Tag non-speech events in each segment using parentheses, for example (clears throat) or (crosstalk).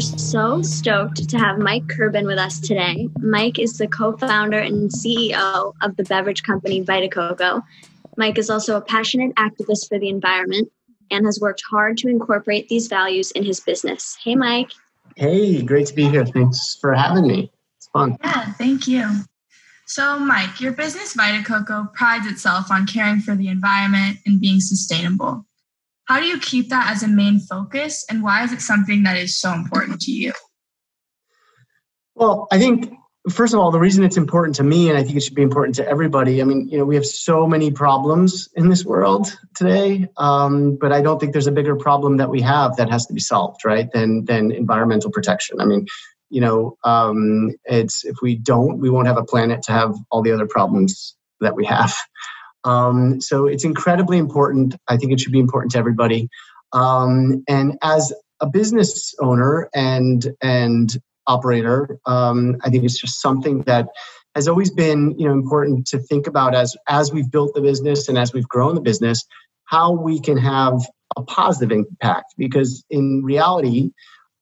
so stoked to have Mike Kirban with us today. Mike is the co founder and CEO of the beverage company Vita Coco. Mike is also a passionate activist for the environment and has worked hard to incorporate these values in his business. Hey, Mike. Hey, great to be here. Thanks for having me. It's fun. Yeah, thank you. So, Mike, your business Vita Coco prides itself on caring for the environment and being sustainable. How do you keep that as a main focus, and why is it something that is so important to you? Well, I think first of all, the reason it's important to me, and I think it should be important to everybody. I mean, you know, we have so many problems in this world today, um, but I don't think there's a bigger problem that we have that has to be solved, right? Than than environmental protection. I mean, you know, um, it's if we don't, we won't have a planet to have all the other problems that we have. Um, so it's incredibly important. I think it should be important to everybody. Um, and as a business owner and and operator, um, I think it's just something that has always been you know important to think about as as we've built the business and as we've grown the business, how we can have a positive impact. Because in reality,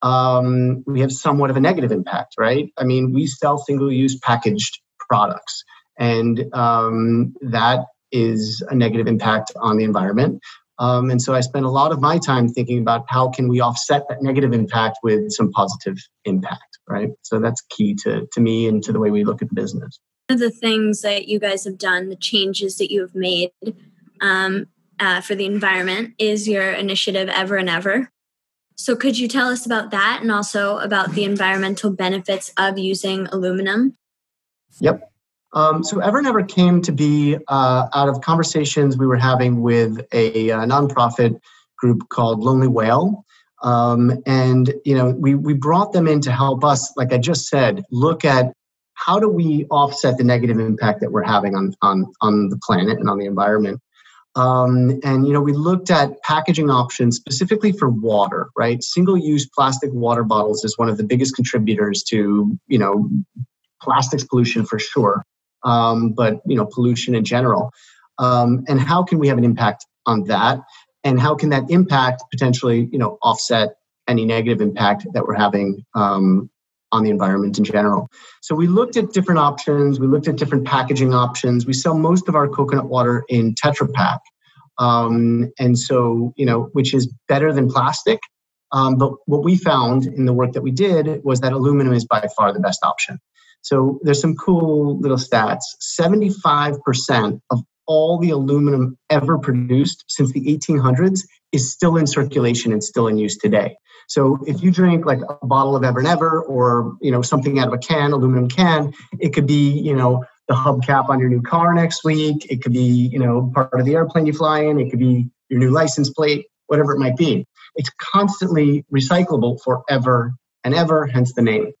um, we have somewhat of a negative impact, right? I mean, we sell single-use packaged products, and um, that is a negative impact on the environment. Um, and so I spend a lot of my time thinking about how can we offset that negative impact with some positive impact, right? So that's key to, to me and to the way we look at the business. One of the things that you guys have done, the changes that you have made um, uh, for the environment is your initiative Ever and Ever. So could you tell us about that and also about the environmental benefits of using aluminum? Yep. Um, so Ever and Ever came to be uh, out of conversations we were having with a, a uh, nonprofit group called Lonely Whale. Um, and you know, we we brought them in to help us, like I just said, look at how do we offset the negative impact that we're having on on on the planet and on the environment. Um, and you know, we looked at packaging options specifically for water. Right, single-use plastic water bottles is one of the biggest contributors to you know plastics pollution for sure um, but you know pollution in general. Um, and how can we have an impact on that? And how can that impact potentially you know offset any negative impact that we're having um, on the environment in general. So we looked at different options. We looked at different packaging options. We sell most of our coconut water in Tetra Pak, um, and so you know, which is better than plastic. Um, but what we found in the work that we did was that aluminum is by far the best option. So there's some cool little stats. 75% of all the aluminum ever produced since the 1800s is still in circulation and still in use today. So if you drink like a bottle of Ever and Ever or you know something out of a can, aluminum can, it could be you know the hubcap on your new car next week. It could be you know part of the airplane you fly in. It could be your new license plate, whatever it might be. It's constantly recyclable forever and ever, hence the name.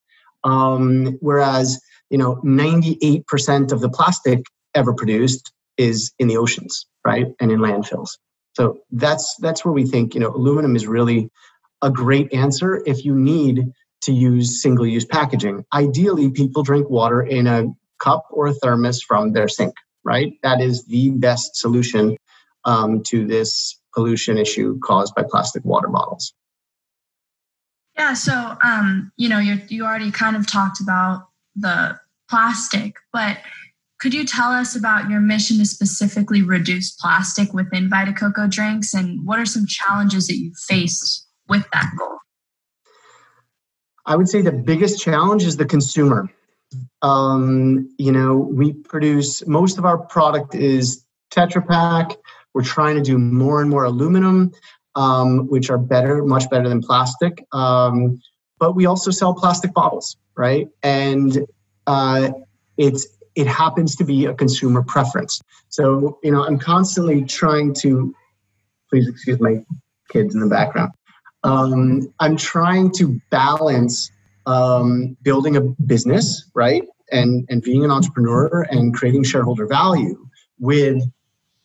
Um, whereas, you know, 98% of the plastic ever produced is in the oceans, right? And in landfills. So that's that's where we think, you know, aluminum is really a great answer if you need to use single-use packaging. Ideally, people drink water in a cup or a thermos from their sink, right? That is the best solution um, to this pollution issue caused by plastic water bottles. Yeah, so um, you know, you you already kind of talked about the plastic, but could you tell us about your mission to specifically reduce plastic within Vita Coco drinks and what are some challenges that you faced with that goal? I would say the biggest challenge is the consumer. Um, you know, we produce most of our product is Tetra Pak. We're trying to do more and more aluminum um, which are better, much better than plastic. Um, but we also sell plastic bottles, right? And uh, it's it happens to be a consumer preference. So you know, I'm constantly trying to. Please excuse my kids in the background. Um, I'm trying to balance um, building a business, right, and and being an entrepreneur and creating shareholder value with,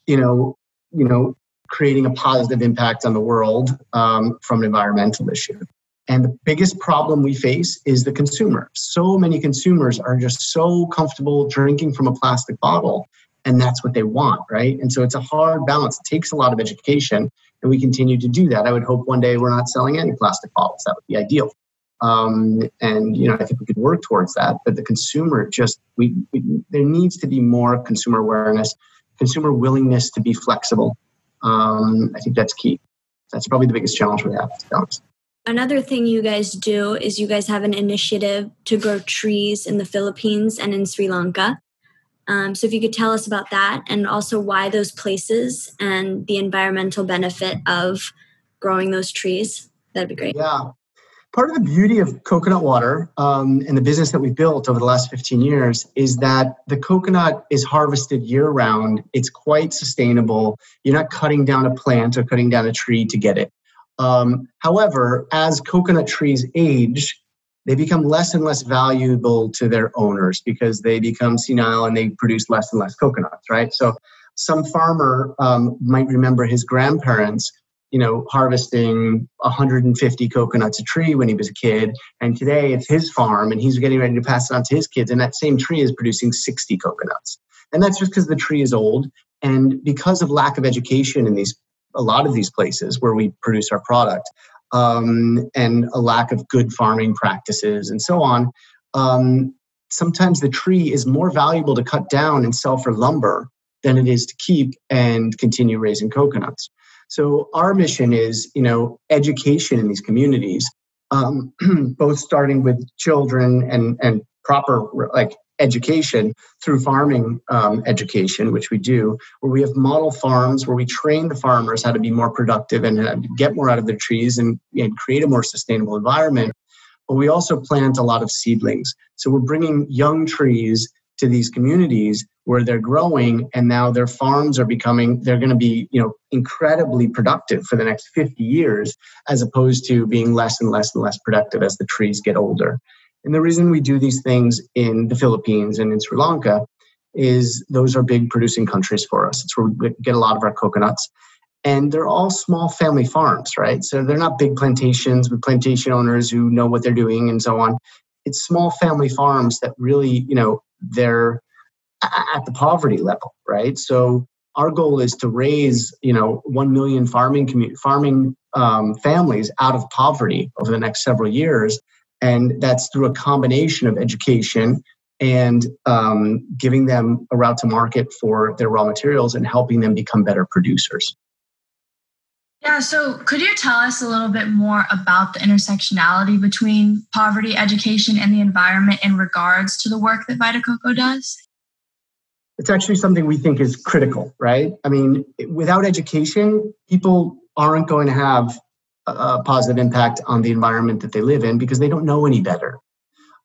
you know, you know, creating a positive impact on the world um, from an environmental issue. And the biggest problem we face is the consumer. So many consumers are just so comfortable drinking from a plastic bottle, and that's what they want, right? And so it's a hard balance. It takes a lot of education, and we continue to do that. I would hope one day we're not selling any plastic bottles. That would be ideal. Um, and you know, I think we could work towards that. But the consumer just we, we there needs to be more consumer awareness, consumer willingness to be flexible. Um, I think that's key. That's probably the biggest challenge we have, to be honest. Another thing you guys do is you guys have an initiative to grow trees in the Philippines and in Sri Lanka. Um, so if you could tell us about that and also why those places and the environmental benefit of growing those trees, that'd be great. Yeah. Part of the beauty of coconut water um, and the business that we've built over the last 15 years is that the coconut is harvested year round. It's quite sustainable. You're not cutting down a plant or cutting down a tree to get it. Um, however, as coconut trees age, they become less and less valuable to their owners because they become senile and they produce less and less coconuts, right? So some farmer um, might remember his grandparents, you know, harvesting 150 coconuts a tree when he was a kid, and today it's his farm and he's getting ready to pass it on to his kids, and that same tree is producing 60 coconuts. And that's just because the tree is old and because of lack of education in these a lot of these places where we produce our product um, and a lack of good farming practices and so on, um, sometimes the tree is more valuable to cut down and sell for lumber than it is to keep and continue raising coconuts. So our mission is, you know, education in these communities, um, (clears throat) both starting with children and and proper like education through farming um, education, which we do, where we have model farms where we train the farmers how to be more productive and get more out of their trees and, and create a more sustainable environment. But we also plant a lot of seedlings. So we're bringing young trees to these communities where they're growing and now their farms are becoming they're going to be you know incredibly productive for the next 50 years as opposed to being less and less and less productive as the trees get older and the reason we do these things in the Philippines and in Sri Lanka is those are big producing countries for us. It's where we get a lot of our coconuts. And they're all small family farms, right? So they're not big plantations with plantation owners who know what they're doing and so on. It's small family farms that really, you know, they're at the poverty level, right? So our goal is to raise, you know, one million farming community, farming um, families out of poverty over the next several years and that's through a combination of education and um, giving them a route to market for their raw materials and helping them become better producers. Yeah, so could you tell us a little bit more about the intersectionality between poverty, education, and the environment in regards to the work that Vita Coco does? It's actually something we think is critical, right? I mean, without education, people aren't going to have a positive impact on the environment that they live in because they don't know any better.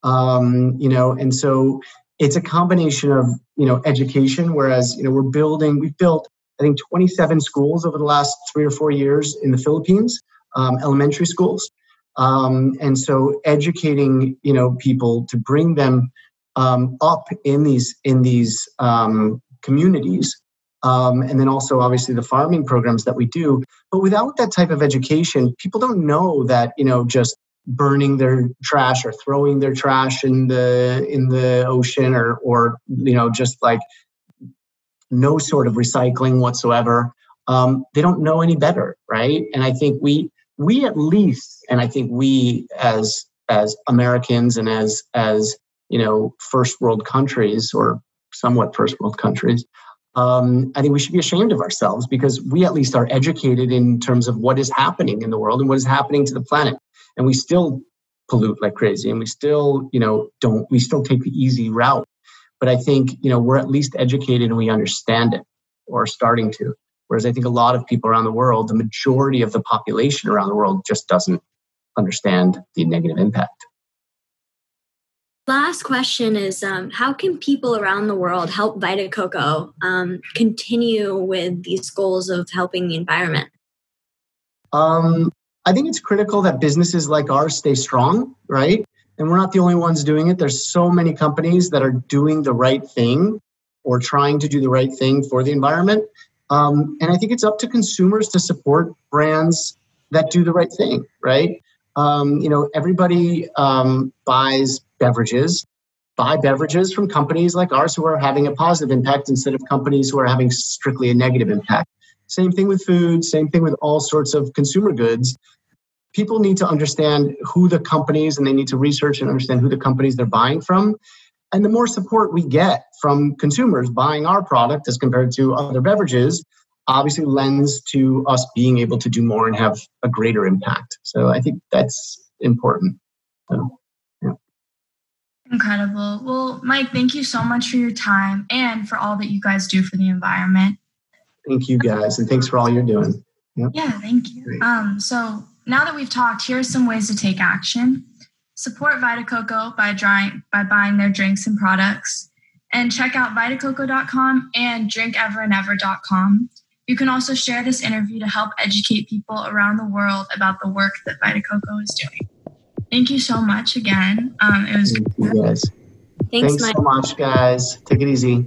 Um, you know, and so it's a combination of you know education. Whereas you know we're building, we've built I think 27 schools over the last three or four years in the Philippines, um, elementary schools, um, and so educating you know people to bring them um, up in these in these um, communities um, and then also obviously the farming programs that we do. But without that type of education, people don't know that you know just burning their trash or throwing their trash in the in the ocean or or you know just like no sort of recycling whatsoever. Um, they don't know any better, right? And I think we we at least, and I think we as as Americans and as as you know first world countries or somewhat first world countries um, I think we should be ashamed of ourselves because we at least are educated in terms of what is happening in the world and what is happening to the planet. And we still pollute like crazy and we still, you know, don't, we still take the easy route. But I think, you know, we're at least educated and we understand it or starting to. Whereas I think a lot of people around the world, the majority of the population around the world just doesn't understand the negative impact. Last question is um, How can people around the world help Vita Coco um, continue with these goals of helping the environment? Um, I think it's critical that businesses like ours stay strong, right? And we're not the only ones doing it. There's so many companies that are doing the right thing or trying to do the right thing for the environment. Um, and I think it's up to consumers to support brands that do the right thing, right? Um, you know, everybody um, buys beverages, buy beverages from companies like ours who are having a positive impact instead of companies who are having strictly a negative impact. Same thing with food, same thing with all sorts of consumer goods. People need to understand who the companies and they need to research and understand who the companies they're buying from. And the more support we get from consumers buying our product as compared to other beverages, obviously lends to us being able to do more and have a greater impact. So I think that's important. So, yeah. Incredible. Well, Mike, thank you so much for your time and for all that you guys do for the environment. Thank you guys, and thanks for all you're doing. Yep. Yeah, thank you. Um, so now that we've talked, here are some ways to take action. Support Vita Coco by, drawing, by buying their drinks and products. And check out vitacoco.com and drinkeverandever.com. You can also share this interview to help educate people around the world about the work that Vita Coco is doing. Thank you so much again. Um, it was Thank you guys. Thanks, Thanks so much, guys. Take it easy.